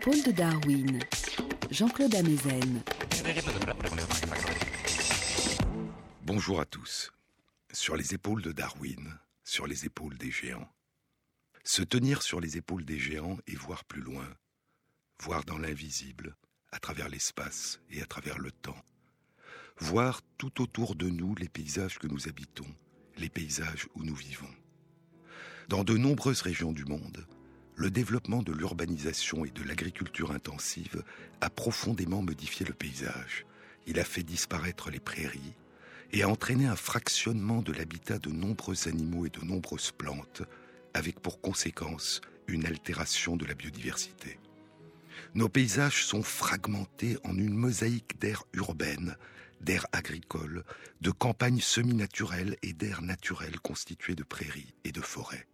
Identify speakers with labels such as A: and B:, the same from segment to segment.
A: Épaules de Darwin, Jean-Claude Amezen.
B: Bonjour à tous. Sur les épaules de Darwin, sur les épaules des géants. Se tenir sur les épaules des géants et voir plus loin, voir dans l'invisible, à travers l'espace et à travers le temps. Voir tout autour de nous les paysages que nous habitons, les paysages où nous vivons. Dans de nombreuses régions du monde, le développement de l'urbanisation et de l'agriculture intensive a profondément modifié le paysage. Il a fait disparaître les prairies et a entraîné un fractionnement de l'habitat de nombreux animaux et de nombreuses plantes, avec pour conséquence une altération de la biodiversité. Nos paysages sont fragmentés en une mosaïque d'aires urbaines, d'aires agricoles, de campagnes semi-naturelles et d'aires naturelles constituées de prairies et de forêts.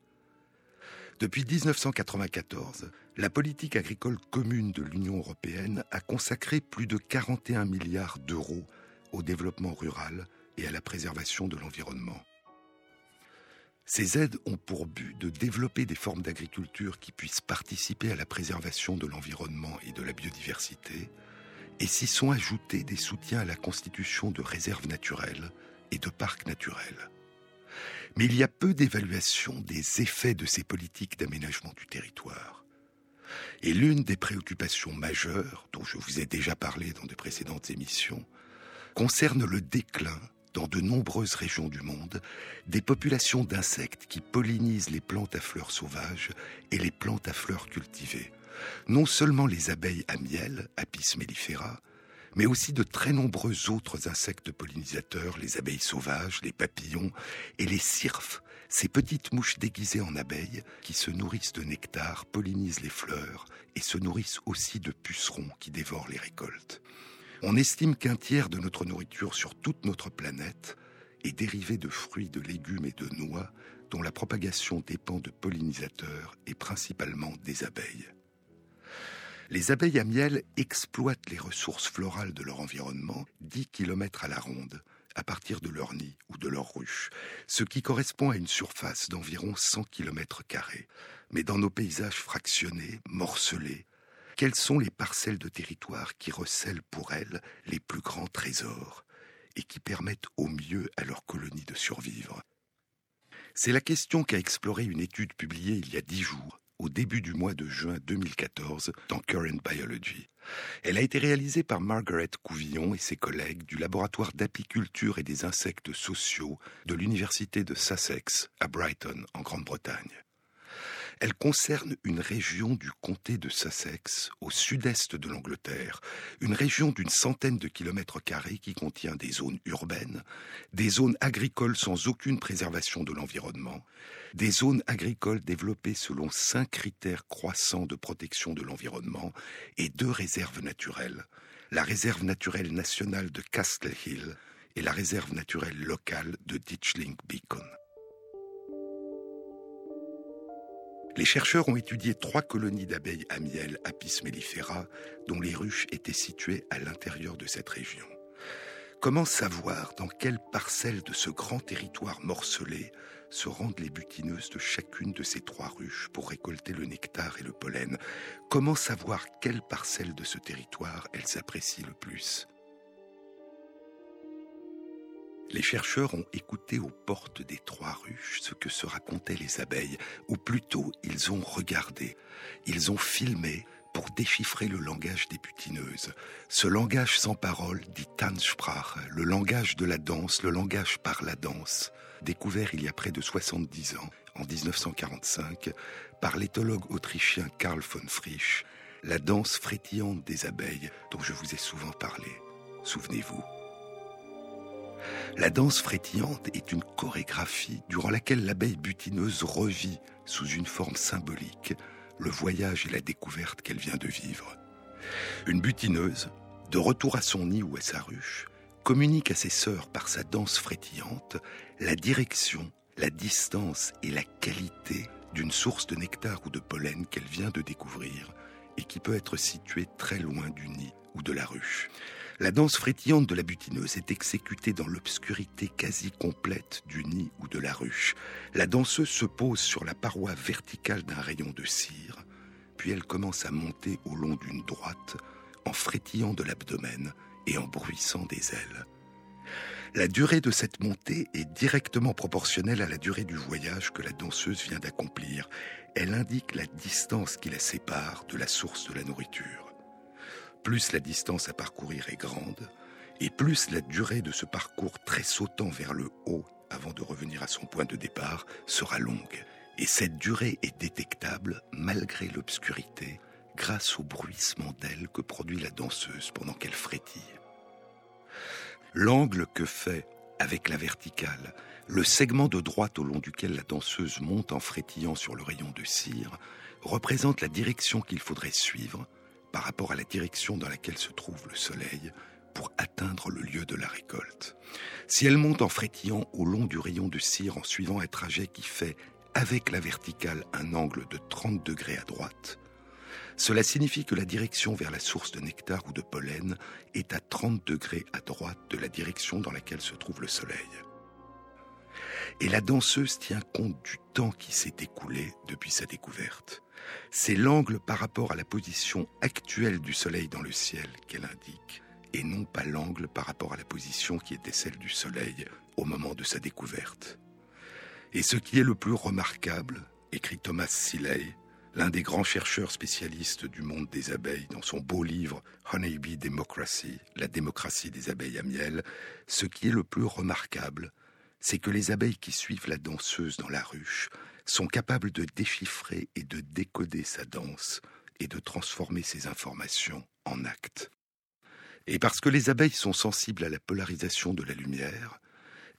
B: Depuis 1994, la politique agricole commune de l'Union européenne a consacré plus de 41 milliards d'euros au développement rural et à la préservation de l'environnement. Ces aides ont pour but de développer des formes d'agriculture qui puissent participer à la préservation de l'environnement et de la biodiversité, et s'y sont ajoutés des soutiens à la constitution de réserves naturelles et de parcs naturels. Mais il y a peu d'évaluation des effets de ces politiques d'aménagement du territoire. Et l'une des préoccupations majeures, dont je vous ai déjà parlé dans de précédentes émissions, concerne le déclin dans de nombreuses régions du monde, des populations d'insectes qui pollinisent les plantes à fleurs sauvages et les plantes à fleurs cultivées. Non seulement les abeilles à miel, Apis mellifera, mais aussi de très nombreux autres insectes pollinisateurs, les abeilles sauvages, les papillons et les cirfes, ces petites mouches déguisées en abeilles qui se nourrissent de nectar, pollinisent les fleurs et se nourrissent aussi de pucerons qui dévorent les récoltes. On estime qu'un tiers de notre nourriture sur toute notre planète est dérivé de fruits, de légumes et de noix dont la propagation dépend de pollinisateurs et principalement des abeilles. Les abeilles à miel exploitent les ressources florales de leur environnement 10 km à la ronde à partir de leur nid ou de leur ruche, ce qui correspond à une surface d'environ 100 km. Mais dans nos paysages fractionnés, morcelés, quelles sont les parcelles de territoire qui recèlent pour elles les plus grands trésors et qui permettent au mieux à leur colonie de survivre? C'est la question qu'a explorée une étude publiée il y a dix jours, au début du mois de juin 2014, dans Current Biology. Elle a été réalisée par Margaret Couvillon et ses collègues du laboratoire d'apiculture et des insectes sociaux de l'Université de Sussex à Brighton, en Grande-Bretagne. Elle concerne une région du comté de Sussex, au sud-est de l'Angleterre, une région d'une centaine de kilomètres carrés qui contient des zones urbaines, des zones agricoles sans aucune préservation de l'environnement, des zones agricoles développées selon cinq critères croissants de protection de l'environnement et deux réserves naturelles, la réserve naturelle nationale de Castle Hill et la réserve naturelle locale de Ditchling Beacon. Les chercheurs ont étudié trois colonies d'abeilles à miel Apis mellifera, dont les ruches étaient situées à l'intérieur de cette région. Comment savoir dans quelle parcelle de ce grand territoire morcelé se rendent les butineuses de chacune de ces trois ruches pour récolter le nectar et le pollen? Comment savoir quelle parcelle de ce territoire elles s'apprécient le plus? Les chercheurs ont écouté aux portes des trois ruches ce que se racontaient les abeilles, ou plutôt ils ont regardé, ils ont filmé pour déchiffrer le langage des butineuses. Ce langage sans parole dit Tanzsprache, le langage de la danse, le langage par la danse, découvert il y a près de 70 ans, en 1945, par l'éthologue autrichien Karl von Frisch, la danse frétillante des abeilles dont je vous ai souvent parlé. Souvenez-vous. La danse frétillante est une chorégraphie durant laquelle l'abeille butineuse revit sous une forme symbolique le voyage et la découverte qu'elle vient de vivre. Une butineuse, de retour à son nid ou à sa ruche, communique à ses sœurs par sa danse frétillante la direction, la distance et la qualité d'une source de nectar ou de pollen qu'elle vient de découvrir et qui peut être située très loin du nid ou de la ruche. La danse frétillante de la butineuse est exécutée dans l'obscurité quasi complète du nid ou de la ruche. La danseuse se pose sur la paroi verticale d'un rayon de cire, puis elle commence à monter au long d'une droite en frétillant de l'abdomen et en bruissant des ailes. La durée de cette montée est directement proportionnelle à la durée du voyage que la danseuse vient d'accomplir. Elle indique la distance qui la sépare de la source de la nourriture. Plus la distance à parcourir est grande, et plus la durée de ce parcours très sautant vers le haut avant de revenir à son point de départ sera longue. Et cette durée est détectable malgré l'obscurité grâce au bruissement d'ailes que produit la danseuse pendant qu'elle frétille. L'angle que fait, avec la verticale, le segment de droite au long duquel la danseuse monte en frétillant sur le rayon de cire représente la direction qu'il faudrait suivre par rapport à la direction dans laquelle se trouve le soleil pour atteindre le lieu de la récolte. Si elle monte en frétillant au long du rayon de cire en suivant un trajet qui fait, avec la verticale, un angle de 30 degrés à droite, cela signifie que la direction vers la source de nectar ou de pollen est à 30 degrés à droite de la direction dans laquelle se trouve le soleil. Et la danseuse tient compte du temps qui s'est écoulé depuis sa découverte. C'est l'angle par rapport à la position actuelle du soleil dans le ciel qu'elle indique et non pas l'angle par rapport à la position qui était celle du Soleil au moment de sa découverte. Et ce qui est le plus remarquable, écrit Thomas Seeley, l'un des grands chercheurs spécialistes du monde des abeilles, dans son beau livre Honeybee Democracy, la démocratie des abeilles à miel, ce qui est le plus remarquable, c'est que les abeilles qui suivent la danseuse dans la ruche sont capables de déchiffrer et de décoder sa danse et de transformer ses informations en actes. Et parce que les abeilles sont sensibles à la polarisation de la lumière,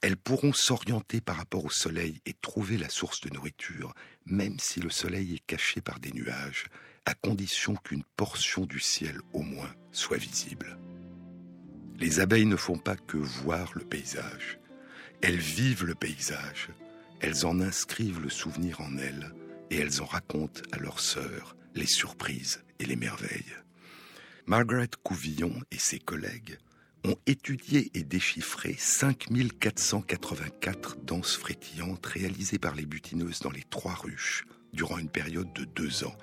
B: elles pourront s'orienter par rapport au soleil et trouver la source de nourriture, même si le soleil est caché par des nuages, à condition qu'une portion du ciel au moins soit visible. Les abeilles ne font pas que voir le paysage, elles vivent le paysage, elles en inscrivent le souvenir en elles, et elles en racontent à leurs sœurs les surprises et les merveilles. Margaret Couvillon et ses collègues ont étudié et déchiffré 5484 danses frétillantes réalisées par les butineuses dans les trois ruches durant une période de deux ans,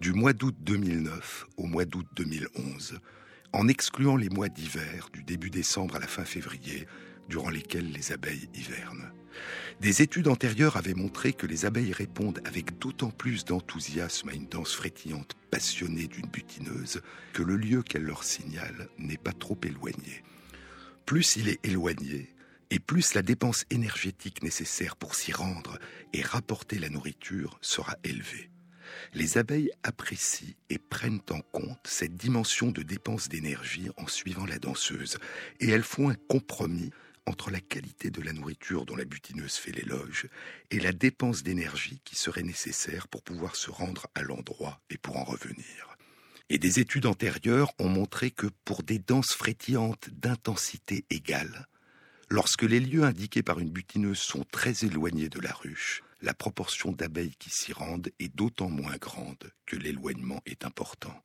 B: du mois d'août 2009 au mois d'août 2011, en excluant les mois d'hiver du début décembre à la fin février, durant lesquels les abeilles hivernent. Des études antérieures avaient montré que les abeilles répondent avec d'autant plus d'enthousiasme à une danse frétillante passionnée d'une butineuse que le lieu qu'elle leur signale n'est pas trop éloigné. Plus il est éloigné, et plus la dépense énergétique nécessaire pour s'y rendre et rapporter la nourriture sera élevée. Les abeilles apprécient et prennent en compte cette dimension de dépense d'énergie en suivant la danseuse, et elles font un compromis entre la qualité de la nourriture dont la butineuse fait l'éloge et la dépense d'énergie qui serait nécessaire pour pouvoir se rendre à l'endroit et pour en revenir. Et des études antérieures ont montré que pour des danses frétillantes d'intensité égale, lorsque les lieux indiqués par une butineuse sont très éloignés de la ruche, la proportion d'abeilles qui s'y rendent est d'autant moins grande que l'éloignement est important.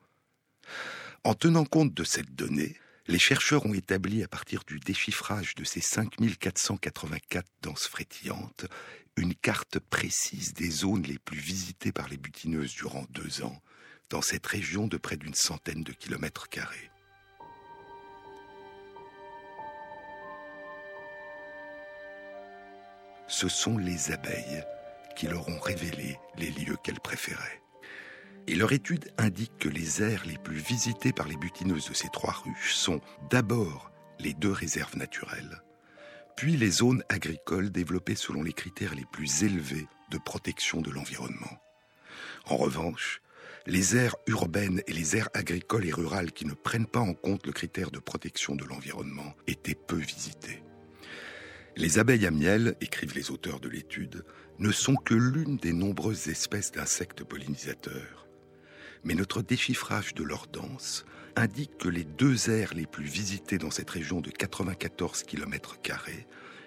B: En tenant compte de cette donnée, les chercheurs ont établi à partir du déchiffrage de ces 5484 danses frétillantes une carte précise des zones les plus visitées par les butineuses durant deux ans, dans cette région de près d'une centaine de kilomètres carrés. Ce sont les abeilles qui leur ont révélé les lieux qu'elles préféraient. Et leur étude indique que les aires les plus visitées par les butineuses de ces trois ruches sont d'abord les deux réserves naturelles, puis les zones agricoles développées selon les critères les plus élevés de protection de l'environnement. En revanche, les aires urbaines et les aires agricoles et rurales qui ne prennent pas en compte le critère de protection de l'environnement étaient peu visitées. Les abeilles à miel, écrivent les auteurs de l'étude, ne sont que l'une des nombreuses espèces d'insectes pollinisateurs mais notre déchiffrage de leur danse indique que les deux aires les plus visitées dans cette région de 94 km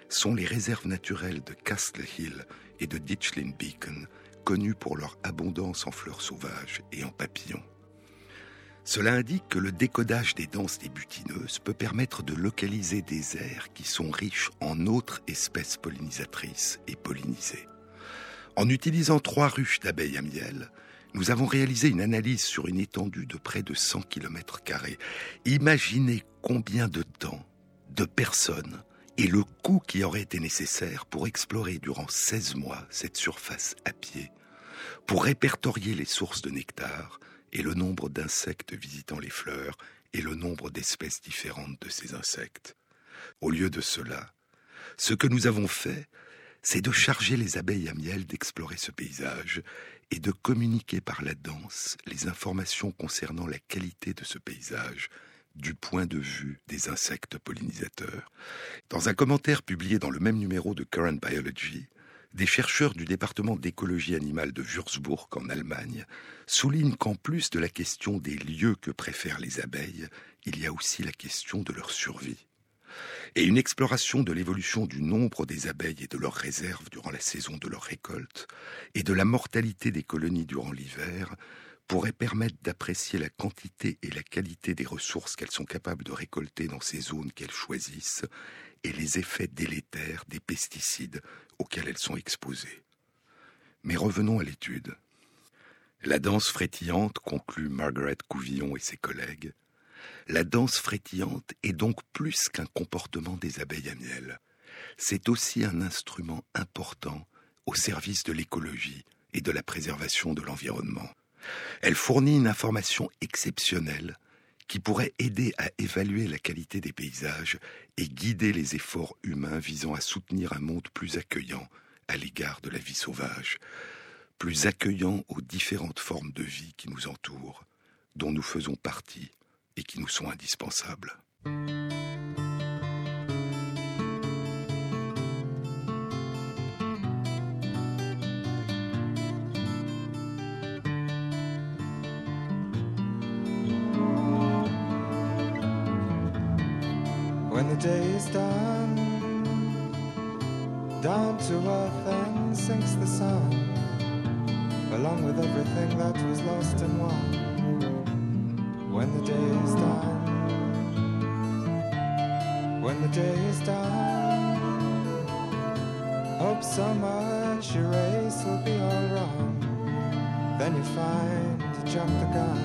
B: sont les réserves naturelles de Castle Hill et de Ditchlin Beacon, connues pour leur abondance en fleurs sauvages et en papillons. Cela indique que le décodage des danses des butineuses peut permettre de localiser des aires qui sont riches en autres espèces pollinisatrices et pollinisées. En utilisant trois ruches d'abeilles à miel, nous avons réalisé une analyse sur une étendue de près de 100 km. Imaginez combien de temps, de personnes et le coût qui aurait été nécessaire pour explorer durant 16 mois cette surface à pied, pour répertorier les sources de nectar et le nombre d'insectes visitant les fleurs et le nombre d'espèces différentes de ces insectes. Au lieu de cela, ce que nous avons fait, c'est de charger les abeilles à miel d'explorer ce paysage et de communiquer par la danse les informations concernant la qualité de ce paysage du point de vue des insectes pollinisateurs. Dans un commentaire publié dans le même numéro de Current Biology, des chercheurs du département d'écologie animale de Würzburg en Allemagne soulignent qu'en plus de la question des lieux que préfèrent les abeilles, il y a aussi la question de leur survie. Et une exploration de l'évolution du nombre des abeilles et de leurs réserves durant la saison de leur récolte, et de la mortalité des colonies durant l'hiver, pourrait permettre d'apprécier la quantité et la qualité des ressources qu'elles sont capables de récolter dans ces zones qu'elles choisissent, et les effets délétères des pesticides auxquels elles sont exposées. Mais revenons à l'étude. La danse frétillante, conclut Margaret Couvillon et ses collègues, la danse frétillante est donc plus qu'un comportement des abeilles à miel. C'est aussi un instrument important au service de l'écologie et de la préservation de l'environnement. Elle fournit une information exceptionnelle qui pourrait aider à évaluer la qualité des paysages et guider les efforts humains visant à soutenir un monde plus accueillant à l'égard de la vie sauvage, plus accueillant aux différentes formes de vie qui nous entourent, dont nous faisons partie et qui nous sont indispensables.
C: When the day is done, down to earth and sinks the sun, along with everything that was lost and won when the day is done. When the day is done, hope so much your race will be all wrong. Then you find you jumped the gun,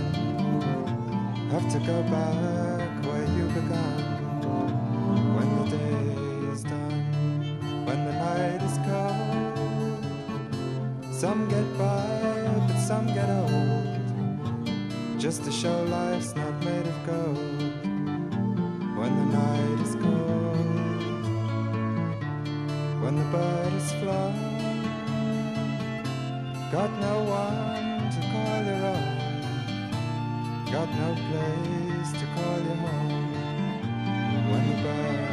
C: have to go back just to show life's not made of gold when the night is cold, when the bird is flown, got no one to call your own, got no place to call your home. When the bird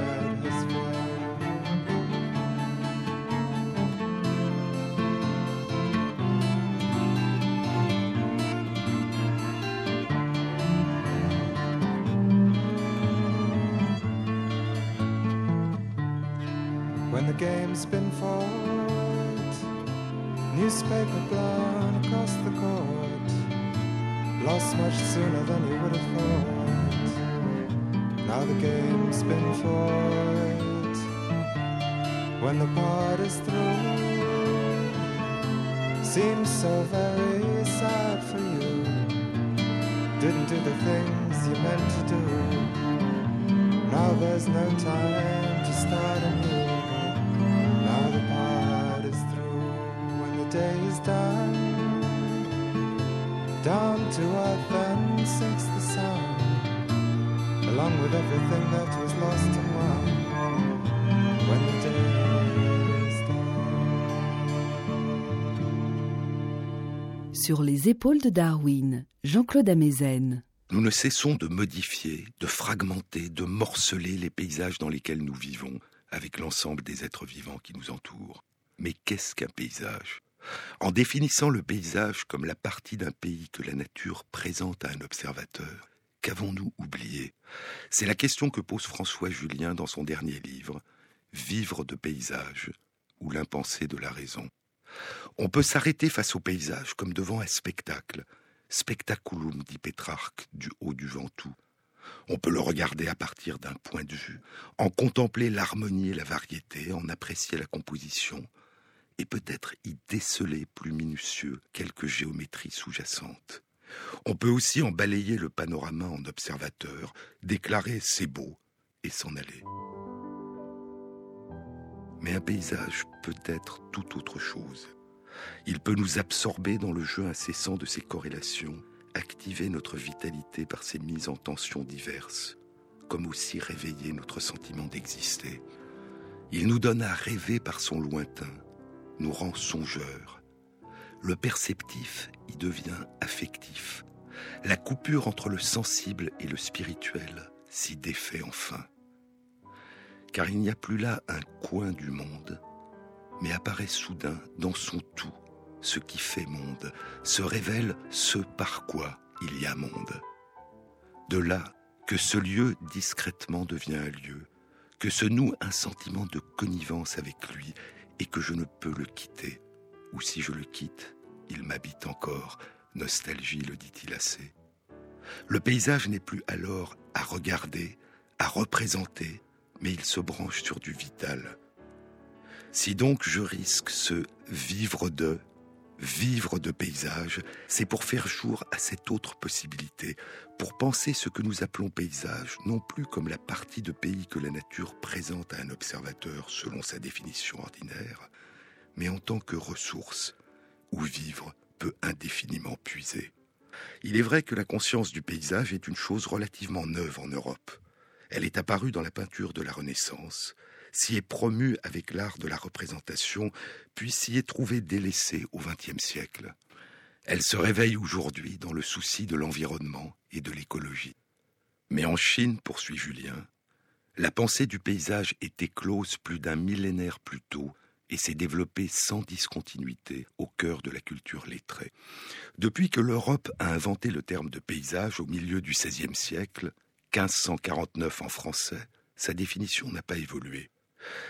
C: game's been fought. Newspaper blown across the court. Lost much sooner than you would have thought. Now the game's been fought. When the part is through, seems so very sad for you. Didn't do the things you meant to do. Now there's no time to start anew. Day is done. Down to earth and sinks the sun, along with everything that was lost and won. When the day is done.
A: Sur les épaules de Darwin, Jean-Claude Amezen.
B: Nous ne cessons de modifier, de fragmenter, de morceler les paysages dans lesquels nous vivons avec l'ensemble des êtres vivants qui nous entourent. Mais qu'est-ce qu'un paysage? En définissant le paysage comme la partie d'un pays que la nature présente à un observateur, qu'avons-nous oublié? C'est la question que pose François Julien dans son dernier livre, Vivre de paysage ou l'impensé de la raison. On peut s'arrêter face au paysage comme devant un spectacle, spectaculum dit Pétrarque du haut du Ventoux. On peut le regarder à partir d'un point de vue, en contempler l'harmonie et la variété, en apprécier la composition, et peut-être y déceler plus minutieux quelques géométries sous-jacentes. On peut aussi en balayer le panorama en observateur, déclarer c'est beau et s'en aller. Mais un paysage peut être tout autre chose. Il peut nous absorber dans le jeu incessant de ses corrélations, activer notre vitalité par ses mises en tension diverses, comme aussi réveiller notre sentiment d'exister. Il nous donne à rêver par son lointain, nous rend songeurs. Le perceptif y devient affectif. La coupure entre le sensible et le spirituel s'y défait enfin. Car il n'y a plus là un coin du monde, mais apparaît soudain dans son tout ce qui fait monde, se révèle ce par quoi il y a monde. De là que ce lieu discrètement devient un lieu, que se noue un sentiment de connivence avec lui et que je ne peux le quitter, ou si je le quitte, il m'habite encore, nostalgie le dit-il assez. Le paysage n'est plus alors à regarder, à représenter, mais il se branche sur du vital. Si donc je risque ce vivre de, vivre de paysage, c'est pour faire jour à cette autre possibilité, pour penser ce que nous appelons paysage, non plus comme la partie de pays que la nature présente à un observateur selon sa définition ordinaire, mais en tant que ressource où vivre peut indéfiniment puiser. Il est vrai que la conscience du paysage est une chose relativement neuve en Europe. Elle est apparue dans la peinture de la Renaissance, s'y est promue avec l'art de la représentation, puis s'y est trouvée délaissée au XXe siècle. Elle se réveille aujourd'hui dans le souci de l'environnement et de l'écologie. Mais en Chine, poursuit Julien, la pensée du paysage est éclose plus d'un millénaire plus tôt et s'est développée sans discontinuité au cœur de la culture lettrée. Depuis que l'Europe a inventé le terme de paysage au milieu du XVIe siècle, 1549 en français, sa définition n'a pas évolué.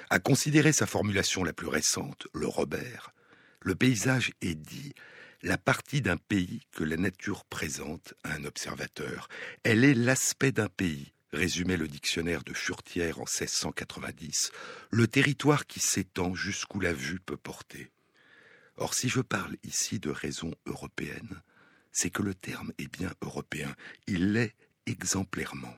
B: À considérer sa formulation la plus récente, le Robert, le paysage est dit la partie d'un pays que la nature présente à un observateur. Elle est l'aspect d'un pays, résumait le dictionnaire de Furtière en 1690, le territoire qui s'étend jusqu'où la vue peut porter. Or, si je parle ici de raison européenne, c'est que le terme est bien européen, il l'est exemplairement.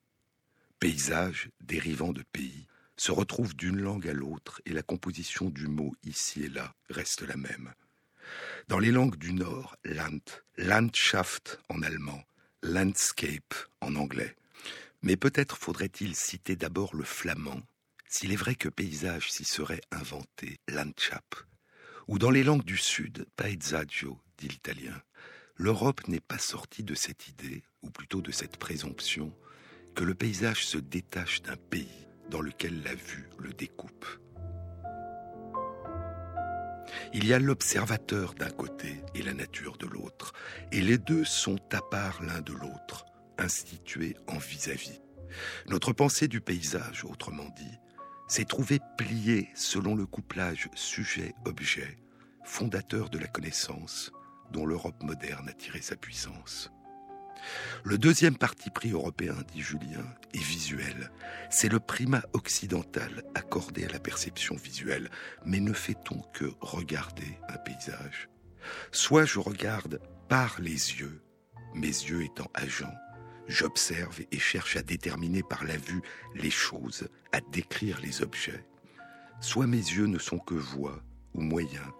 B: Paysage dérivant de pays, se retrouve d'une langue à l'autre et la composition du mot ici et là reste la même. Dans les langues du Nord, Land, Landschaft en allemand, Landscape en anglais. Mais peut-être faudrait-il citer d'abord le flamand, s'il est vrai que paysage s'y serait inventé, Landschaft. Ou dans les langues du Sud, paesaggio, dit l'italien. L'Europe n'est pas sortie de cette idée, ou plutôt de cette présomption, que le paysage se détache d'un pays dans lequel la vue le découpe. Il y a l'observateur d'un côté et la nature de l'autre, et les deux sont à part l'un de l'autre, institués en vis-à-vis. Notre pensée du paysage, autrement dit, s'est trouvée pliée selon le couplage sujet-objet, fondateur de la connaissance dont l'Europe moderne a tiré sa puissance. Le deuxième parti pris européen, dit Julien, est visuel. C'est le primat occidental accordé à la perception visuelle. Mais ne fait-on que regarder un paysage? Soit je regarde par les yeux, mes yeux étant agents, j'observe et cherche à déterminer par la vue les choses, à décrire les objets. Soit mes yeux ne sont que voix ou moyens,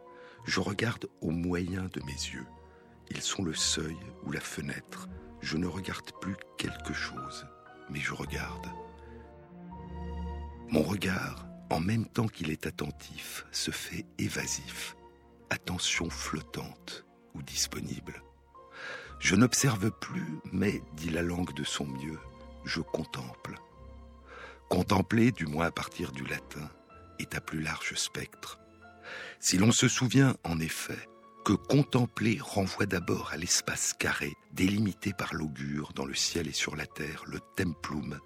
B: je regarde au moyen de mes yeux. Ils sont le seuil ou la fenêtre, je ne regarde plus quelque chose, mais je regarde. Mon regard, en même temps qu'il est attentif, se fait évasif, attention flottante ou disponible. Je n'observe plus, mais, dit la langue de son mieux, je contemple. Contempler, du moins à partir du latin, est à plus large spectre. Si l'on se souvient, en effet, que contempler renvoie d'abord à l'espace carré, délimité par l'augure dans le ciel et sur la terre, le templum,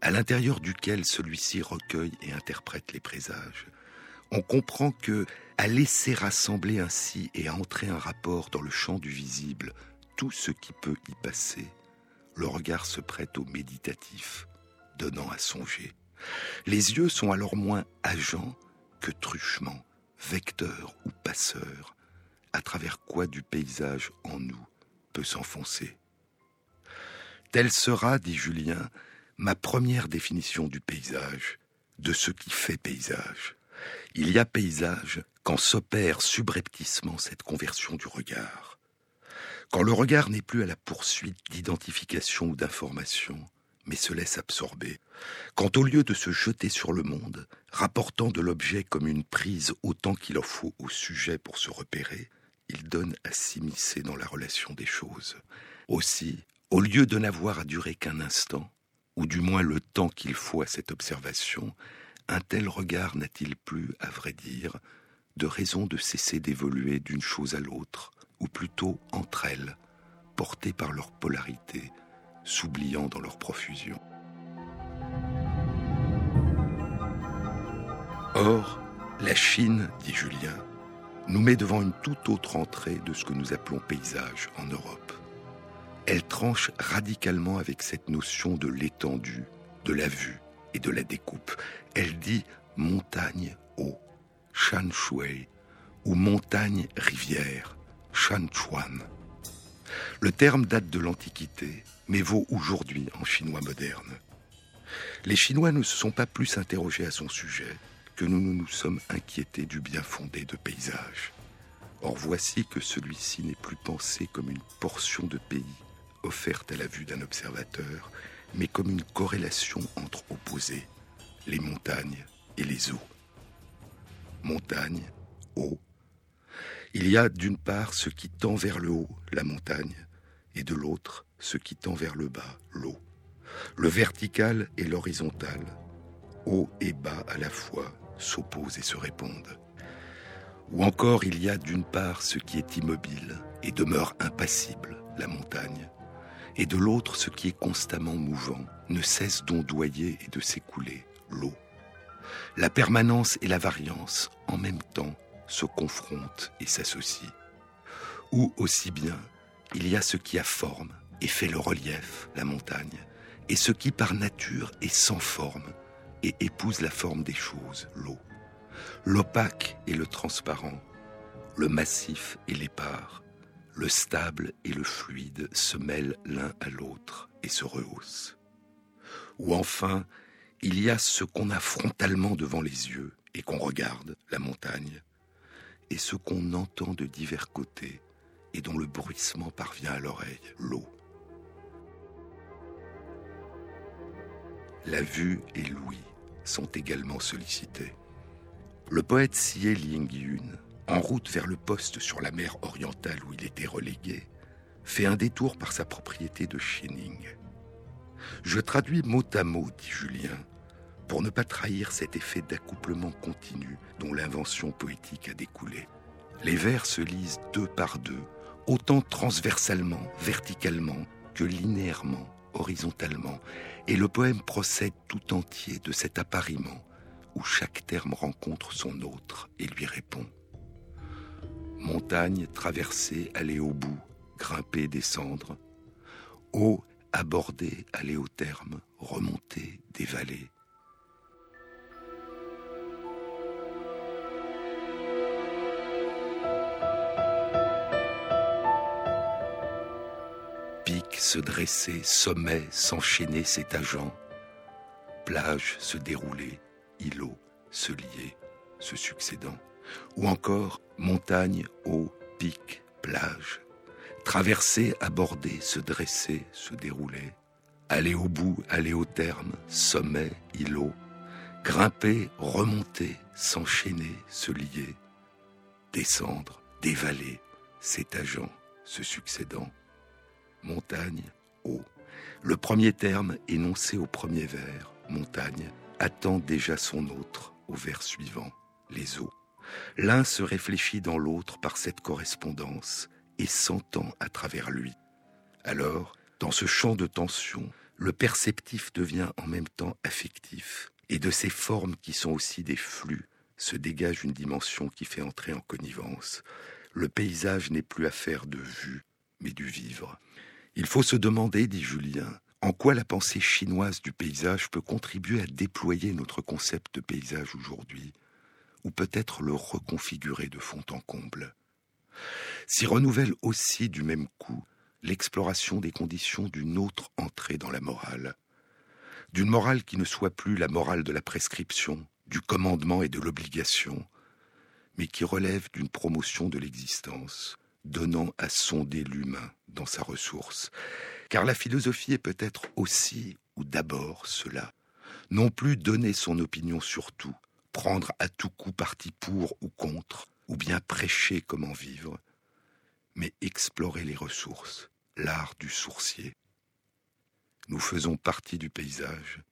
B: à l'intérieur duquel celui-ci recueille et interprète les présages. On comprend que, à laisser rassembler ainsi et à entrer un rapport dans le champ du visible tout ce qui peut y passer, le regard se prête au méditatif, donnant à songer. Les yeux sont alors moins agents que truchements vecteur ou passeur, à travers quoi du paysage en nous peut s'enfoncer. Telle sera, dit Julien, ma première définition du paysage, de ce qui fait paysage. Il y a paysage quand s'opère subrepticement cette conversion du regard. Quand le regard n'est plus à la poursuite d'identification ou d'information, mais se laisse absorber. Quand au lieu de se jeter sur le monde, rapportant de l'objet comme une prise autant qu'il en faut au sujet pour se repérer, il donne à s'immiscer dans la relation des choses. Aussi, au lieu de n'avoir à durer qu'un instant, ou du moins le temps qu'il faut à cette observation, un tel regard n'a-t-il plus, à vrai dire, de raison de cesser d'évoluer d'une chose à l'autre, ou plutôt entre elles, portées par leur polarité, s'oubliant dans leur profusion. Or, la Chine, dit Julien, nous met devant une toute autre entrée de ce que nous appelons paysage en Europe. Elle tranche radicalement avec cette notion de l'étendue, de la vue et de la découpe. Elle dit montagne, eau, shan shui, ou montagne, rivière, shan chuan. Le terme date de l'Antiquité, mais vaut aujourd'hui en chinois moderne. Les Chinois ne se sont pas plus interrogés à son sujet que nous nous, nous sommes inquiétés du bien fondé de paysage. Or voici que celui-ci n'est plus pensé comme une portion de pays offerte à la vue d'un observateur, mais comme une corrélation entre opposés, les montagnes et les eaux. Montagne, eau. Il y a d'une part ce qui tend vers le haut, la montagne, et de l'autre ce qui tend vers le bas, l'eau. Le vertical et l'horizontal, haut et bas à la fois, s'opposent et se répondent. Ou encore il y a d'une part ce qui est immobile et demeure impassible, la montagne, et de l'autre ce qui est constamment mouvant, ne cesse d'ondoyer et de s'écouler, l'eau. La permanence et la variance, en même temps, se confrontent et s'associent. Ou aussi bien, il y a ce qui a forme et fait le relief, la montagne, et ce qui par nature est sans forme et épouse la forme des choses, l'eau. L'opaque et le transparent, le massif et l'épars, le stable et le fluide se mêlent l'un à l'autre et se rehaussent. Ou enfin, il y a ce qu'on a frontalement devant les yeux et qu'on regarde, la montagne, et ce qu'on entend de divers côtés et dont le bruissement parvient à l'oreille, l'eau. La vue et l'ouïe sont également sollicités. Le poète Xie Lingyun, en route vers le poste sur la mer orientale où il était relégué, fait un détour par sa propriété de Shining. Je traduis mot à mot, dit Julien, pour ne pas trahir cet effet d'accouplement continu dont l'invention poétique a découlé. Les vers se lisent deux par deux, autant transversalement, verticalement que linéairement, horizontalement, et le poème procède tout entier de cet appariement où chaque terme rencontre son autre et lui répond. Montagne traversée, aller au bout, grimper, descendre. Eau aborder, aller au terme, remonter, dévaler. Se dresser, sommet s'enchaîner, s'étageant. Plage se dérouler, îlot se lier, se succédant. Ou encore montagne, eau, pic, plage. Traverser, aborder, se dresser, se dérouler. Aller au bout, aller au terme, sommet, îlot. Grimper, remonter, s'enchaîner, se lier. Descendre, dévaler, s'étageant, se succédant. Montagne, eau. Le premier terme énoncé au premier vers, montagne, attend déjà son autre au vers suivant, les eaux. L'un se réfléchit dans l'autre par cette correspondance et s'entend à travers lui. Alors, dans ce champ de tension, le perceptif devient en même temps affectif, et de ces formes qui sont aussi des flux se dégage une dimension qui fait entrer en connivence. Le paysage n'est plus affaire de vue, mais du vivre. Il faut se demander, dit Julien, en quoi la pensée chinoise du paysage peut contribuer à déployer notre concept de paysage aujourd'hui ou peut-être le reconfigurer de fond en comble. S'y renouvelle aussi du même coup l'exploration des conditions d'une autre entrée dans la morale, d'une morale qui ne soit plus la morale de la prescription, du commandement et de l'obligation, mais qui relève d'une promotion de l'existence, donnant à sonder l'humain dans sa ressource. Car la philosophie est peut-être aussi, ou d'abord, cela. Non plus donner son opinion sur tout, prendre à tout coup parti pour ou contre, ou bien prêcher comment vivre, mais explorer les ressources, l'art du sourcier. Nous faisons partie du paysage.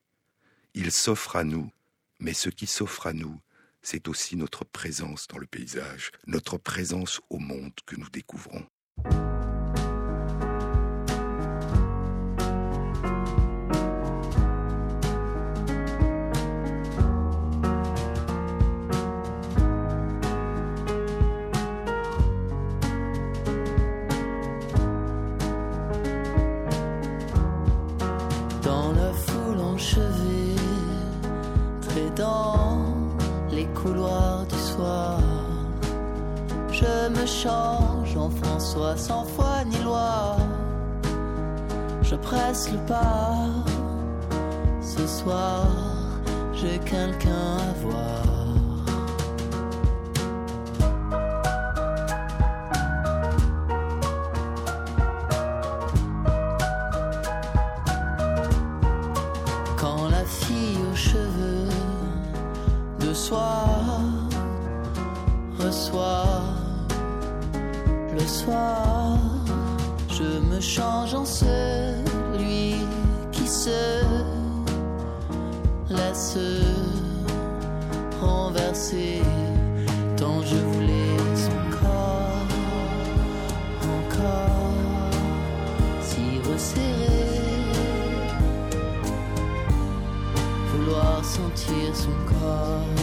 B: Il s'offre à nous, mais ce qui s'offre à nous, c'est aussi notre présence dans le paysage, notre présence au monde que nous découvrons.
D: Change en François sans foi ni loi. Je presse le pas. Ce soir, j'ai quelqu'un à voir. Quand la fille aux cheveux de soie reçoit soir, je me change en celui qui se laisse renverser. Tant je voulais son corps encore si resserré vouloir sentir son corps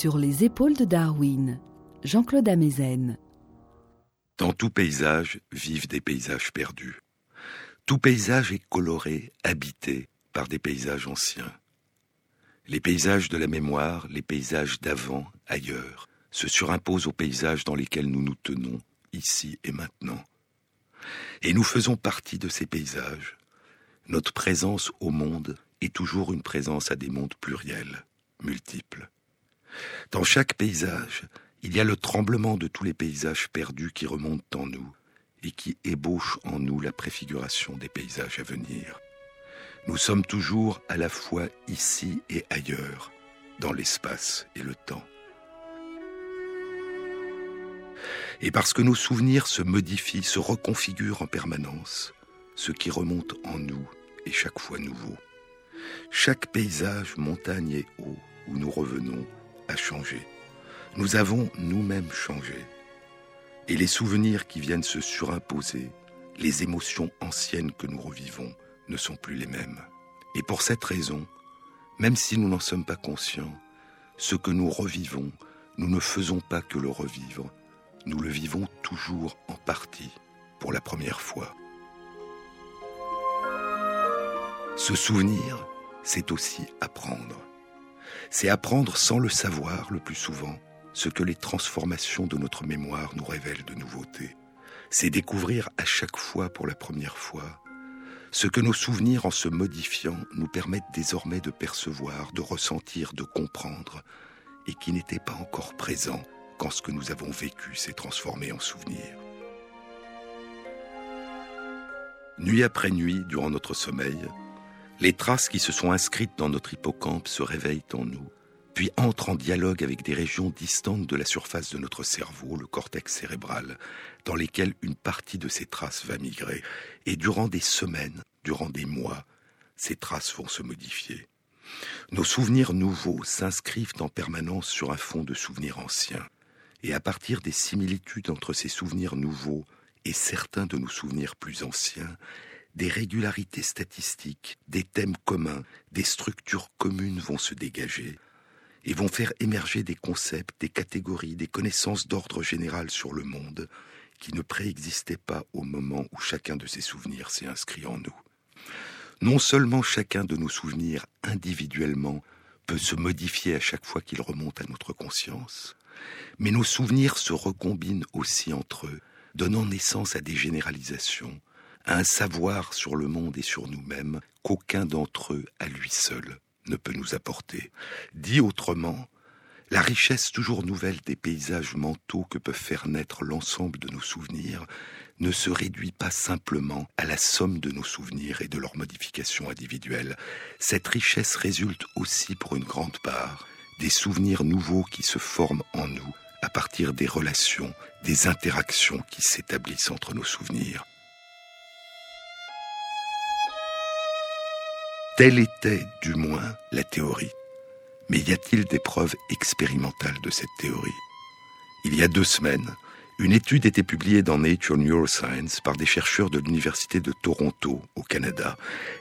A: Sur les épaules de Darwin, Jean-Claude Amezen.
B: Dans tout paysage vivent des paysages perdus. Tout paysage est coloré, habité par des paysages anciens. Les paysages de la mémoire, les paysages d'avant, ailleurs, se surimposent aux paysages dans lesquels nous nous tenons, ici et maintenant. Et nous faisons partie de ces paysages. Notre présence au monde est toujours une présence à des mondes pluriels, multiples. Dans chaque paysage, il y a le tremblement de tous les paysages perdus qui remontent en nous et qui ébauchent en nous la préfiguration des paysages à venir. Nous sommes toujours à la fois ici et ailleurs, dans l'espace et le temps. Et parce que nos souvenirs se modifient, se reconfigurent en permanence, ce qui remonte en nous est chaque fois nouveau. Chaque paysage, montagne et eau, où nous revenons, changé. Nous avons nous-mêmes changé. Et les souvenirs qui viennent se surimposer, les émotions anciennes que nous revivons, ne sont plus les mêmes. Et pour cette raison, même si nous n'en sommes pas conscients, ce que nous revivons, nous ne faisons pas que le revivre, nous le vivons toujours en partie, pour la première fois. Se souvenir, c'est aussi apprendre. C'est apprendre sans le savoir le plus souvent ce que les transformations de notre mémoire nous révèlent de nouveautés. C'est découvrir à chaque fois pour la première fois ce que nos souvenirs en se modifiant nous permettent désormais de percevoir, de ressentir, de comprendre, et qui n'était pas encore présent quand ce que nous avons vécu s'est transformé en souvenir. Nuit après nuit, durant notre sommeil, les traces qui se sont inscrites dans notre hippocampe se réveillent en nous, puis entrent en dialogue avec des régions distantes de la surface de notre cerveau, le cortex cérébral, dans lesquelles une partie de ces traces va migrer. Et durant des semaines, durant des mois, ces traces vont se modifier. Nos souvenirs nouveaux s'inscrivent en permanence sur un fond de souvenirs anciens. Et à partir des similitudes entre ces souvenirs nouveaux et certains de nos souvenirs plus anciens, des régularités statistiques, des thèmes communs, des structures communes vont se dégager et vont faire émerger des concepts, des catégories, des connaissances d'ordre général sur le monde qui ne préexistaient pas au moment où chacun de ces souvenirs s'est inscrit en nous. Non seulement chacun de nos souvenirs individuellement peut se modifier à chaque fois qu'il remonte à notre conscience, mais nos souvenirs se recombinent aussi entre eux, donnant naissance à des généralisations, un savoir sur le monde et sur nous-mêmes qu'aucun d'entre eux, à lui seul, ne peut nous apporter. Dit autrement, la richesse toujours nouvelle des paysages mentaux que peuvent faire naître l'ensemble de nos souvenirs ne se réduit pas simplement à la somme de nos souvenirs et de leurs modifications individuelles. Cette richesse résulte aussi pour une grande part des souvenirs nouveaux qui se forment en nous à partir des relations, des interactions qui s'établissent entre nos souvenirs. Telle était, du moins, la théorie. Mais y a-t-il des preuves expérimentales de cette théorie? Il y a deux semaines, une étude était publiée dans Nature Neuroscience par des chercheurs de l'Université de Toronto, au Canada.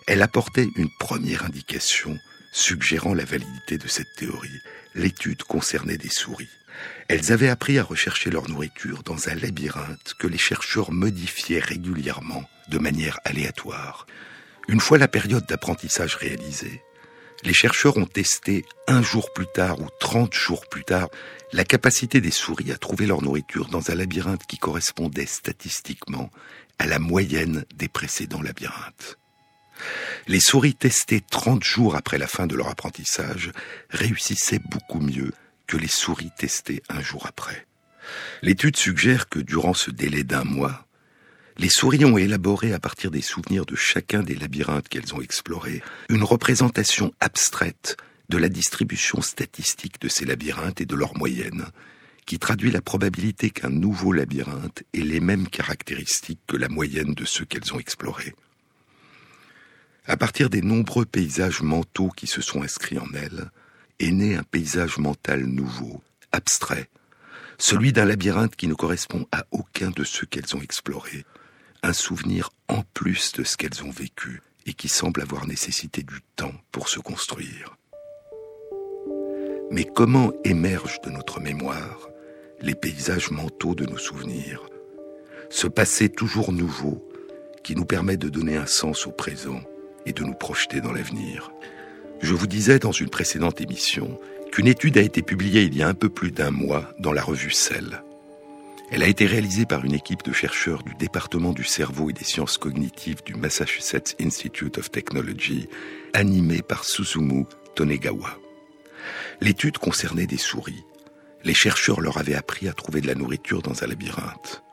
B: Elle apportait une première indication suggérant la validité de cette théorie. L'étude concernait des souris. Elles avaient appris à rechercher leur nourriture dans un labyrinthe que les chercheurs modifiaient régulièrement de manière aléatoire. Une fois la période d'apprentissage réalisée, les chercheurs ont testé un jour plus tard ou trente jours plus tard la capacité des souris à trouver leur nourriture dans un labyrinthe qui correspondait statistiquement à la moyenne des précédents labyrinthes. Les souris testées 30 jours après la fin de leur apprentissage réussissaient beaucoup mieux que les souris testées un jour après. L'étude suggère que durant ce délai d'un mois, les souris ont élaboré à partir des souvenirs de chacun des labyrinthes qu'elles ont explorés une représentation abstraite de la distribution statistique de ces labyrinthes et de leur moyenne, qui traduit la probabilité qu'un nouveau labyrinthe ait les mêmes caractéristiques que la moyenne de ceux qu'elles ont explorés. À partir des nombreux paysages mentaux qui se sont inscrits en elles, est né un paysage mental nouveau, abstrait, celui d'un labyrinthe qui ne correspond à aucun de ceux qu'elles ont explorés, un souvenir en plus de ce qu'elles ont vécu et qui semble avoir nécessité du temps pour se construire. Mais comment émergent de notre mémoire les paysages mentaux de nos souvenirs Ce passé toujours nouveau qui nous permet de donner un sens au présent et de nous projeter dans l'avenir. Je vous disais dans une précédente émission qu'une étude a été publiée il y a un peu plus d'un mois dans la revue Cell. Elle a été réalisée par une équipe de chercheurs du département du cerveau et des sciences cognitives du Massachusetts Institute of Technology, animée par Susumu Tonegawa. L'étude concernait des souris. Les chercheurs leur avaient appris à trouver de la nourriture dans un labyrinthe.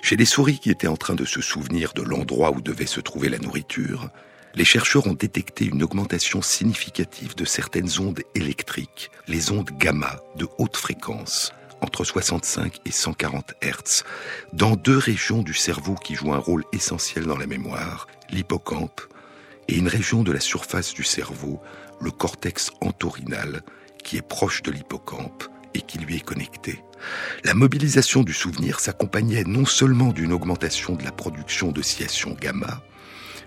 B: Chez les souris qui étaient en train de se souvenir de l'endroit où devait se trouver la nourriture, les chercheurs ont détecté une augmentation significative de certaines ondes électriques, les ondes gamma de haute fréquence, entre 65 et 140 Hz, dans deux régions du cerveau qui jouent un rôle essentiel dans la mémoire, l'hippocampe, et une région de la surface du cerveau, le cortex entorhinal, qui est proche de l'hippocampe et qui lui est connecté. La mobilisation du souvenir s'accompagnait non seulement d'une augmentation de la production d'oscillations gamma,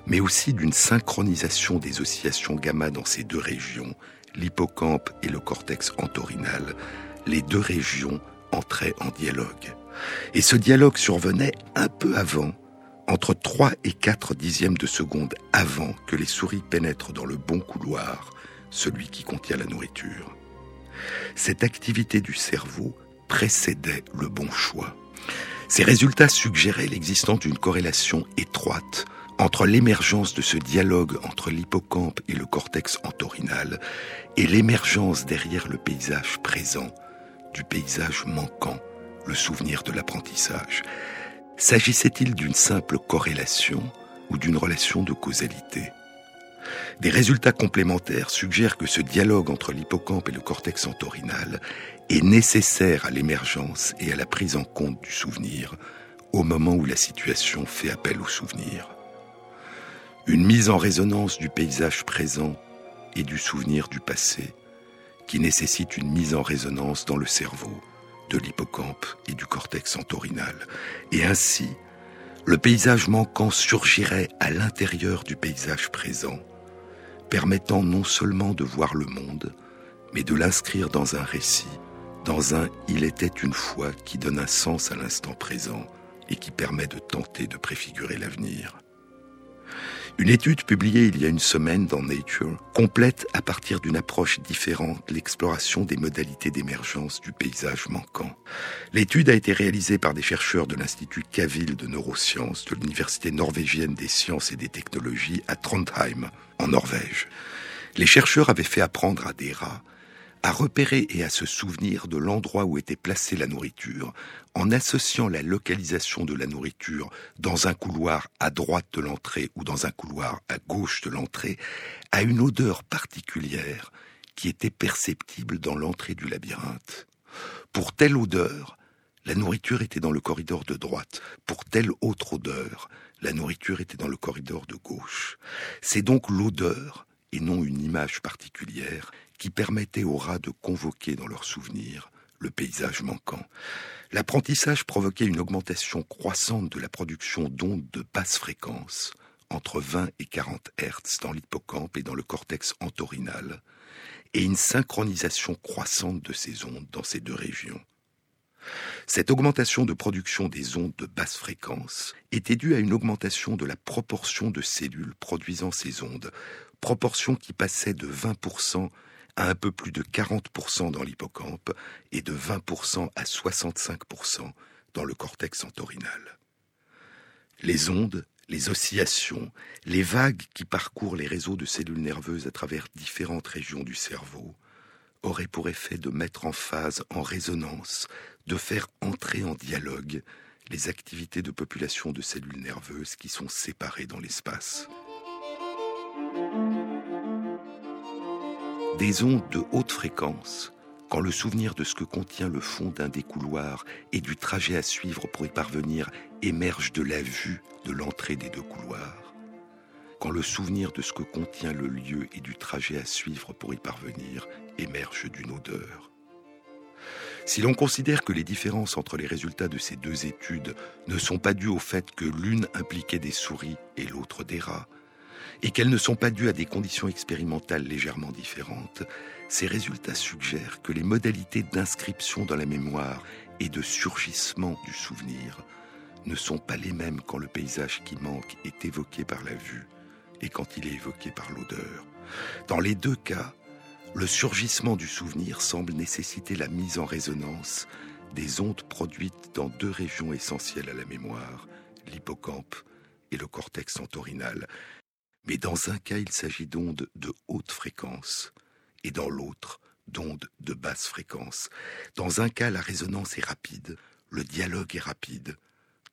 B: mais aussi d'une synchronisation des oscillations gamma dans ces deux régions, l'hippocampe et le cortex entorhinal. Les deux régions entraient en dialogue. Et ce dialogue survenait un peu avant, entre 3 et 4 dixièmes de seconde avant que les souris pénètrent dans le bon couloir, celui qui contient la nourriture. Cette activité du cerveau précédait le bon choix. Ces résultats suggéraient l'existence d'une corrélation étroite entre l'émergence de ce dialogue entre l'hippocampe et le cortex entorhinal et l'émergence derrière le paysage présent du paysage manquant, le souvenir de l'apprentissage. S'agissait-il d'une simple corrélation ou d'une relation de causalité? Des résultats complémentaires suggèrent que ce dialogue entre l'hippocampe et le cortex entorhinal est nécessaire à l'émergence et à la prise en compte du souvenir au moment où la situation fait appel au souvenir une mise en résonance du paysage présent et du souvenir du passé, qui nécessite une mise en résonance dans le cerveau, de l'hippocampe et du cortex entorhinal. Et ainsi, le paysage manquant surgirait à l'intérieur du paysage présent, permettant non seulement de voir le monde, mais de l'inscrire dans un récit, dans un Il était une fois qui donne un sens à l'instant présent et qui permet de tenter de préfigurer l'avenir. Une étude publiée il y a une semaine dans Nature complète à partir d'une approche différente l'exploration des modalités d'émergence du paysage manquant. L'étude a été réalisée par des chercheurs de l'Institut Cavil de neurosciences de l'Université norvégienne des sciences et des technologies à Trondheim, en Norvège. Les chercheurs avaient fait apprendre à des rats à repérer et à se souvenir de l'endroit où était placée la nourriture, en associant la localisation de la nourriture dans un couloir à droite de l'entrée ou dans un couloir à gauche de l'entrée, à une odeur particulière qui était perceptible dans l'entrée du labyrinthe. Pour telle odeur, la nourriture était dans le corridor de droite. Pour telle autre odeur, la nourriture était dans le corridor de gauche. C'est donc l'odeur, et non une image particulière, qui permettait aux rats de convoquer dans leurs souvenirs le paysage manquant. L'apprentissage provoquait une augmentation croissante de la production d'ondes de basse fréquence, entre 20 et 40 Hz dans l'hippocampe et dans le cortex entorhinal, et une synchronisation croissante de ces ondes dans ces deux régions. Cette augmentation de production des ondes de basse fréquence était due à une augmentation de la proportion de cellules produisant ces ondes, proportion qui passait de 20% à un peu plus de 40% dans l'hippocampe et de 20% à 65% dans le cortex entorhinal. Les ondes, les oscillations, les vagues qui parcourent les réseaux de cellules nerveuses à travers différentes régions du cerveau auraient pour effet de mettre en phase, en résonance, de faire entrer en dialogue les activités de population de cellules nerveuses qui sont séparées dans l'espace. Des ondes de haute fréquence, quand le souvenir de ce que contient le fond d'un des couloirs et du trajet à suivre pour y parvenir émerge de la vue de l'entrée des deux couloirs, quand le souvenir de ce que contient le lieu et du trajet à suivre pour y parvenir émerge d'une odeur. Si l'on considère que les différences entre les résultats de ces deux études ne sont pas dues au fait que l'une impliquait des souris et l'autre des rats, et qu'elles ne sont pas dues à des conditions expérimentales légèrement différentes, ces résultats suggèrent que les modalités d'inscription dans la mémoire et de surgissement du souvenir ne sont pas les mêmes quand le paysage qui manque est évoqué par la vue et quand il est évoqué par l'odeur. Dans les deux cas, le surgissement du souvenir semble nécessiter la mise en résonance des ondes produites dans deux régions essentielles à la mémoire, l'hippocampe et le cortex entorhinal. Mais dans un cas, il s'agit d'ondes de haute fréquence, et dans l'autre, d'ondes de basse fréquence. Dans un cas, la résonance est rapide, le dialogue est rapide,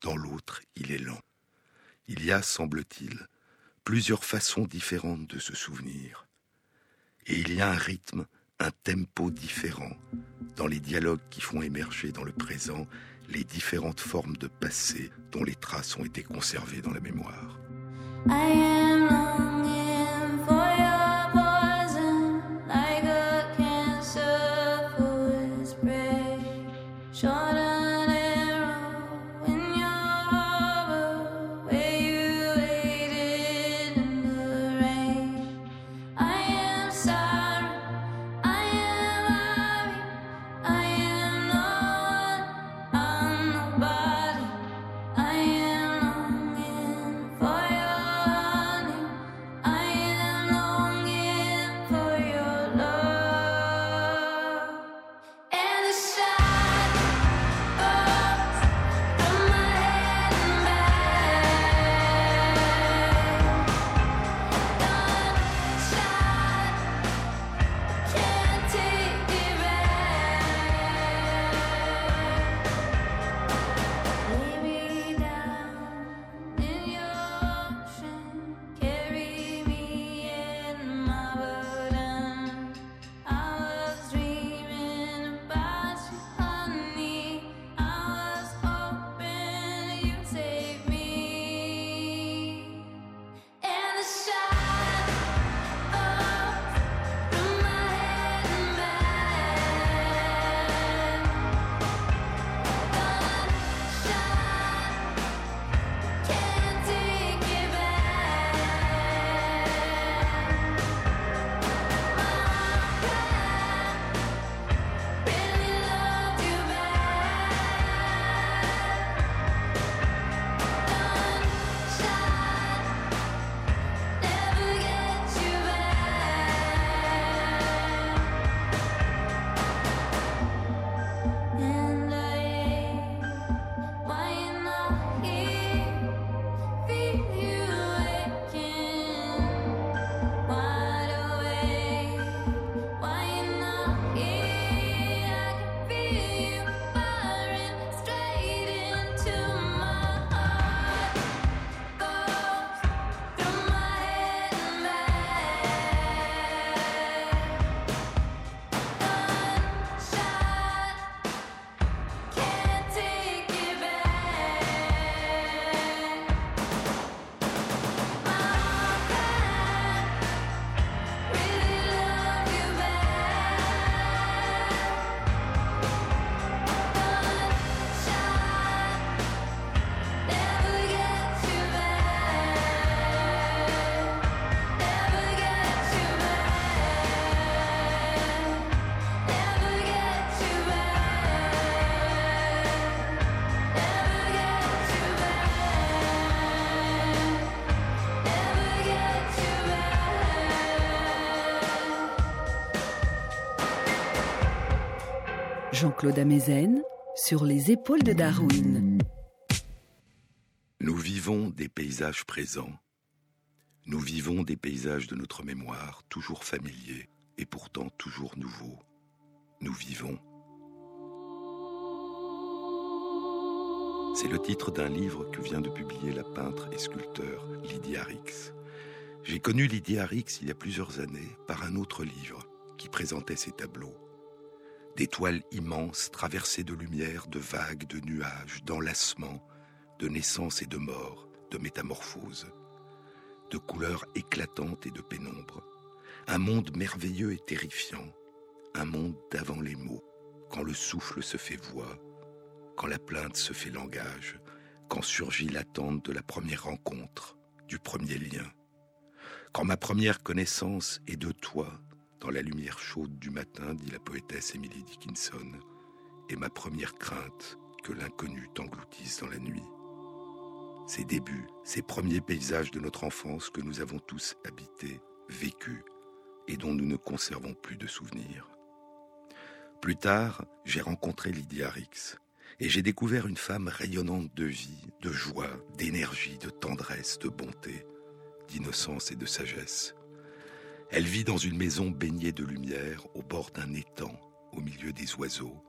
B: dans l'autre, il est lent. Il y a, semble-t-il, plusieurs façons différentes de se souvenir. Et il y a un rythme, un tempo différent dans les dialogues qui font émerger dans le présent les différentes formes de passé dont les traces ont été conservées dans la mémoire.
A: I am Jean-Claude Amezen sur les épaules de Darwin.
B: Nous vivons des paysages présents. Nous vivons des paysages de notre mémoire, toujours familiers et pourtant toujours nouveaux. Nous vivons. C'est le titre d'un livre que vient de publier la peintre et sculpteur Lydie Arix. J'ai connu Lydie Arix il y a plusieurs années par un autre livre qui présentait ses tableaux d'étoiles immenses traversées de lumière, de vagues, de nuages, d'enlacements, de naissance et de mort, de métamorphose, de couleurs éclatantes et de pénombre. Un monde merveilleux et terrifiant, un monde d'avant les mots, quand le souffle se fait voix, quand la plainte se fait langage, quand surgit l'attente de la première rencontre, du premier lien, quand ma première connaissance est de toi, dans la lumière chaude du matin, dit la poétesse Emily Dickinson, est ma première crainte que l'inconnu t'engloutisse dans la nuit. Ces débuts, ces premiers paysages de notre enfance que nous avons tous habités, vécus, et dont nous ne conservons plus de souvenirs. Plus tard, j'ai rencontré Lydia Rix et j'ai découvert une femme rayonnante de vie, de joie, d'énergie, de tendresse, de bonté, d'innocence et de sagesse. Elle vit dans une maison baignée de lumière au bord d'un étang, au milieu des oiseaux,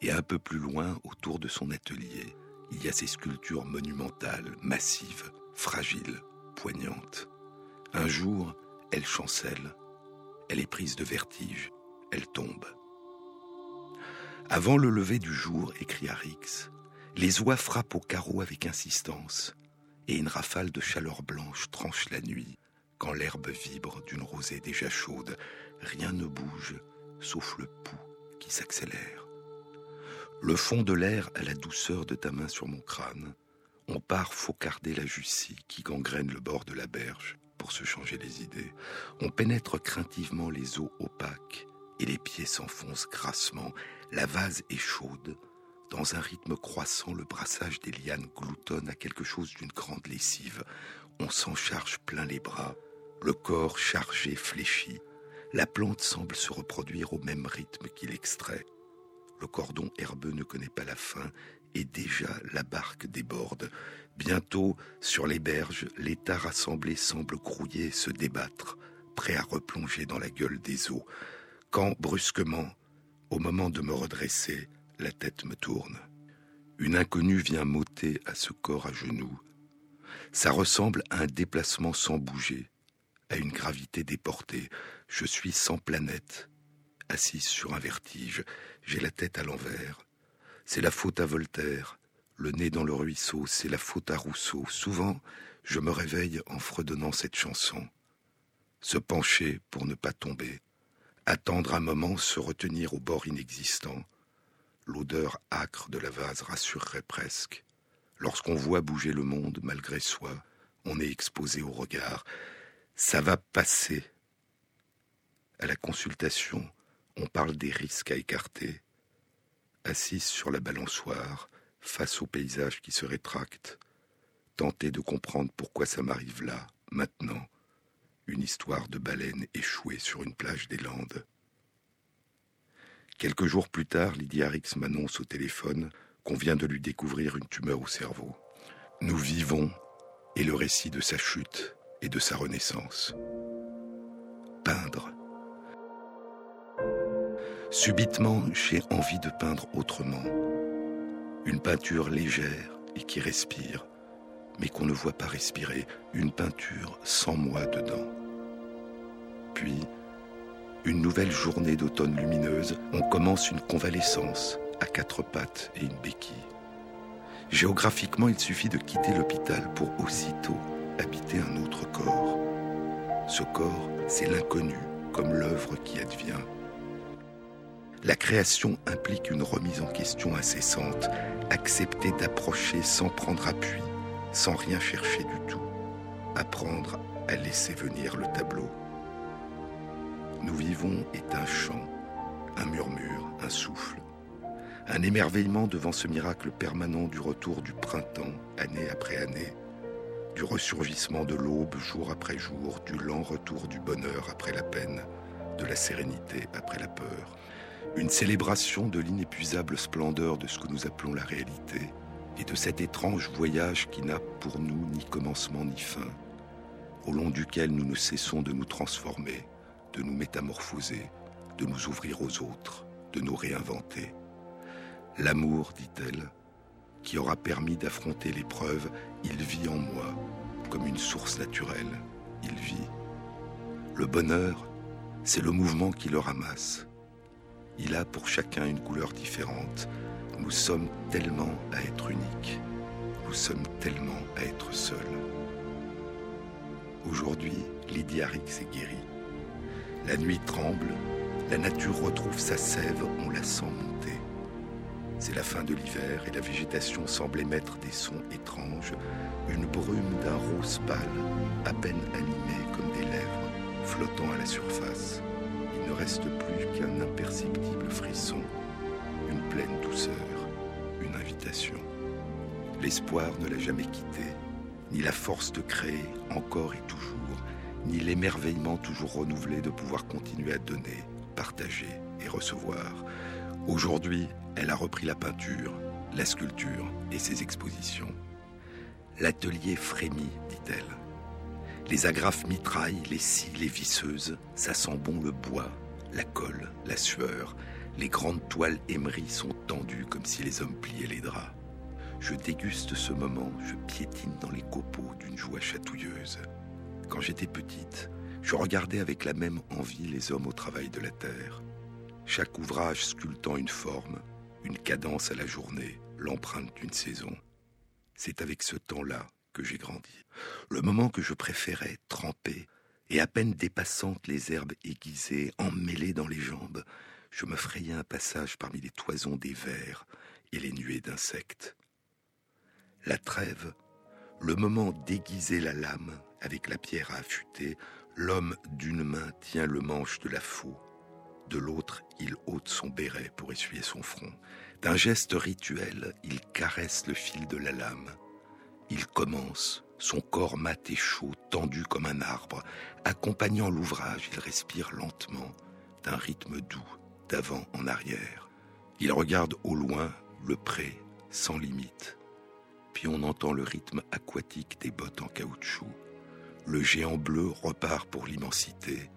B: et un peu plus loin, autour de son atelier, il y a ces sculptures monumentales, massives, fragiles, poignantes. Un jour, elle chancelle, elle est prise de vertige, elle tombe. Avant le lever du jour, écrit Arix, les oies frappent au carreau avec insistance, et une rafale de chaleur blanche tranche la nuit, quand l'herbe vibre d'une rosée déjà chaude. Rien ne bouge, sauf le pouls qui s'accélère. Le fond de l'air a la douceur de ta main sur mon crâne. On part faucarder la Jussie qui gangrène le bord de la berge pour se changer les idées. On pénètre craintivement les eaux opaques et les pieds s'enfoncent grassement. La vase est chaude. Dans un rythme croissant, le brassage des lianes gloutonne à quelque chose d'une grande lessive. On s'en charge plein les bras, le corps chargé fléchi. La plante semble se reproduire au même rythme qu'il extrait. Le cordon herbeux ne connaît pas la fin et déjà la barque déborde. Bientôt, sur les berges, l'état rassemblé semble grouiller se débattre, prêt à replonger dans la gueule des eaux. Quand, brusquement, au moment de me redresser, la tête me tourne. Une inconnue vient m'ôter à ce corps à genoux. Ça ressemble à un déplacement sans bouger, à une gravité déportée. Je suis sans planète, assise sur un vertige, j'ai la tête à l'envers. C'est la faute à Voltaire, le nez dans le ruisseau, c'est la faute à Rousseau. Souvent, je me réveille en fredonnant cette chanson. Se pencher pour ne pas tomber, attendre un moment, se retenir au bord inexistant. L'odeur âcre de la vase rassurerait presque. Lorsqu'on voit bouger le monde malgré soi, on est exposé au regard. Ça va passer. À la consultation, on parle des risques à écarter. Assise sur la balançoire, face au paysage qui se rétracte, tenter de comprendre pourquoi ça m'arrive là, maintenant, une histoire de baleine échouée sur une plage des Landes. Quelques jours plus tard, Lydia Rix m'annonce au téléphone qu'on vient de lui découvrir une tumeur au cerveau. Nous vivons et le récit de sa chute et de sa renaissance. Peindre, Subitement, j'ai envie de peindre autrement. Une peinture légère et qui respire, mais qu'on ne voit pas respirer. Une peinture sans moi dedans. Puis, une nouvelle journée d'automne lumineuse, on commence une convalescence à quatre pattes et une béquille. Géographiquement, il suffit de quitter l'hôpital pour aussitôt habiter un autre corps. Ce corps, c'est l'inconnu, comme l'œuvre qui advient. La création implique une remise en question incessante, accepter d'approcher sans prendre appui, sans rien chercher du tout, apprendre à laisser venir le tableau. Nous vivons est un chant, un murmure, un souffle, un émerveillement devant ce miracle permanent du retour du printemps, année après année, du ressurgissement de l'aube jour après jour, du lent retour du bonheur après la peine, de la sérénité après la peur une célébration de l'inépuisable splendeur de ce que nous appelons la réalité et de cet étrange voyage qui n'a pour nous ni commencement ni fin, au long duquel nous ne cessons de nous transformer, de nous métamorphoser, de nous ouvrir aux autres, de nous réinventer. L'amour, dit-elle, qui aura permis d'affronter l'épreuve, il vit en moi comme une source naturelle, il vit. Le bonheur, c'est le mouvement qui le ramasse, il a pour chacun une couleur différente. Nous sommes tellement à être uniques. Nous sommes tellement à être seuls. Aujourd'hui, Lydia Rix est guérie. La nuit tremble, la nature retrouve sa sève, on la sent. C'est la fin de l'hiver et la végétation semble émettre des sons étranges, une brume d'un rose pâle, à peine animée comme des lèvres, flottant à la surface ne reste plus qu'un imperceptible frisson, une pleine douceur, une invitation. L'espoir ne l'a jamais quitté, ni la force de créer encore et toujours, ni l'émerveillement toujours renouvelé de pouvoir continuer à donner, partager et recevoir. Aujourd'hui, elle a repris la peinture, la sculpture et ses expositions. L'atelier frémit, dit-elle. Les agrafes mitraillent, les scies, les visseuses, ça sent bon le bois, la colle, la sueur. Les grandes toiles émeries sont tendues comme si les hommes pliaient les draps. Je déguste ce moment, je piétine dans les copeaux d'une joie chatouilleuse. Quand j'étais petite, je regardais avec la même envie les hommes au travail de la terre. Chaque ouvrage sculptant une forme, une cadence à la journée, l'empreinte d'une saison. C'est avec ce temps-là que j'ai grandi. Le moment que je préférais, trempé, et à peine dépassantes les herbes aiguisées, emmêlées dans les jambes, je me frayais un passage parmi les toisons des vers et les nuées d'insectes. La trêve, le moment d'aiguiser la lame avec la pierre à affûter, l'homme d'une main tient le manche de la faux, de l'autre il ôte son béret pour essuyer son front. D'un geste rituel, il caresse le fil de la lame. Il commence, son corps mat et chaud, tendu comme un arbre. Accompagnant l'ouvrage, il respire lentement, d'un rythme doux, d'avant en arrière. Il regarde au loin le pré, sans limite. Puis on entend le rythme aquatique des bottes en caoutchouc. Le géant bleu repart pour l'immensité,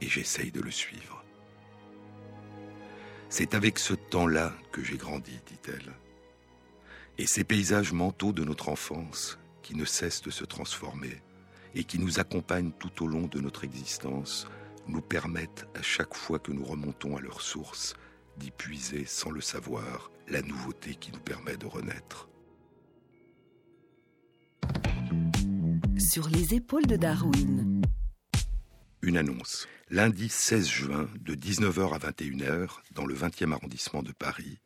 B: et j'essaye de le suivre. C'est avec ce temps-là que j'ai grandi, dit-elle. Et ces paysages mentaux de notre enfance, qui ne cessent de se transformer et qui nous accompagnent tout au long de notre existence, nous permettent, à chaque fois que nous remontons à leur source, d'y puiser sans le savoir la nouveauté qui nous permet de renaître.
A: Sur les épaules de Darwin
B: une annonce. Lundi 16 juin, de 19h à 21h, dans le 20e arrondissement de Paris,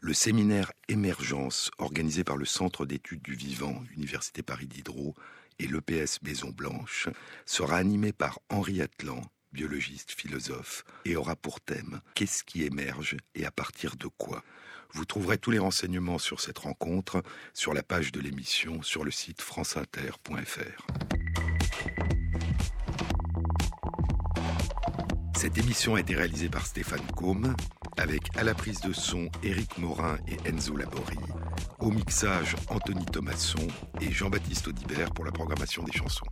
B: le séminaire Émergence, organisé par le Centre d'études du vivant, Université Paris Diderot, et l'EPS Maison Blanche, sera animé par Henri Atlan, biologiste, philosophe, et aura pour thème Qu'est-ce qui émerge et à partir de quoi? Vous trouverez tous les renseignements sur cette rencontre sur la page de l'émission sur le site franceinter.fr. Cette émission a été réalisée par Stéphane Combe, avec à la prise de son Éric Morin et Enzo Labori, au mixage Anthony Thomasson et Jean-Baptiste Audibert pour la programmation des chansons.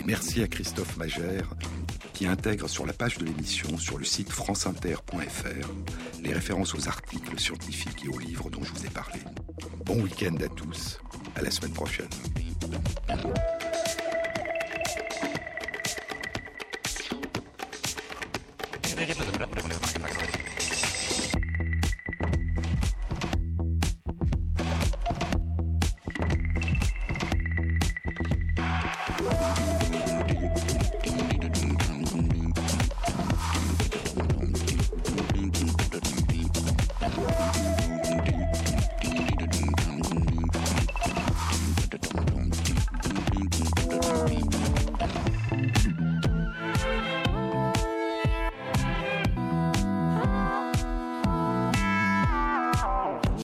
B: Et merci à Christophe Magère qui intègre sur la page de l'émission sur le site franceinter.fr les références aux articles scientifiques et aux livres dont je vous ai parlé. Bon week-end à tous, à la semaine prochaine.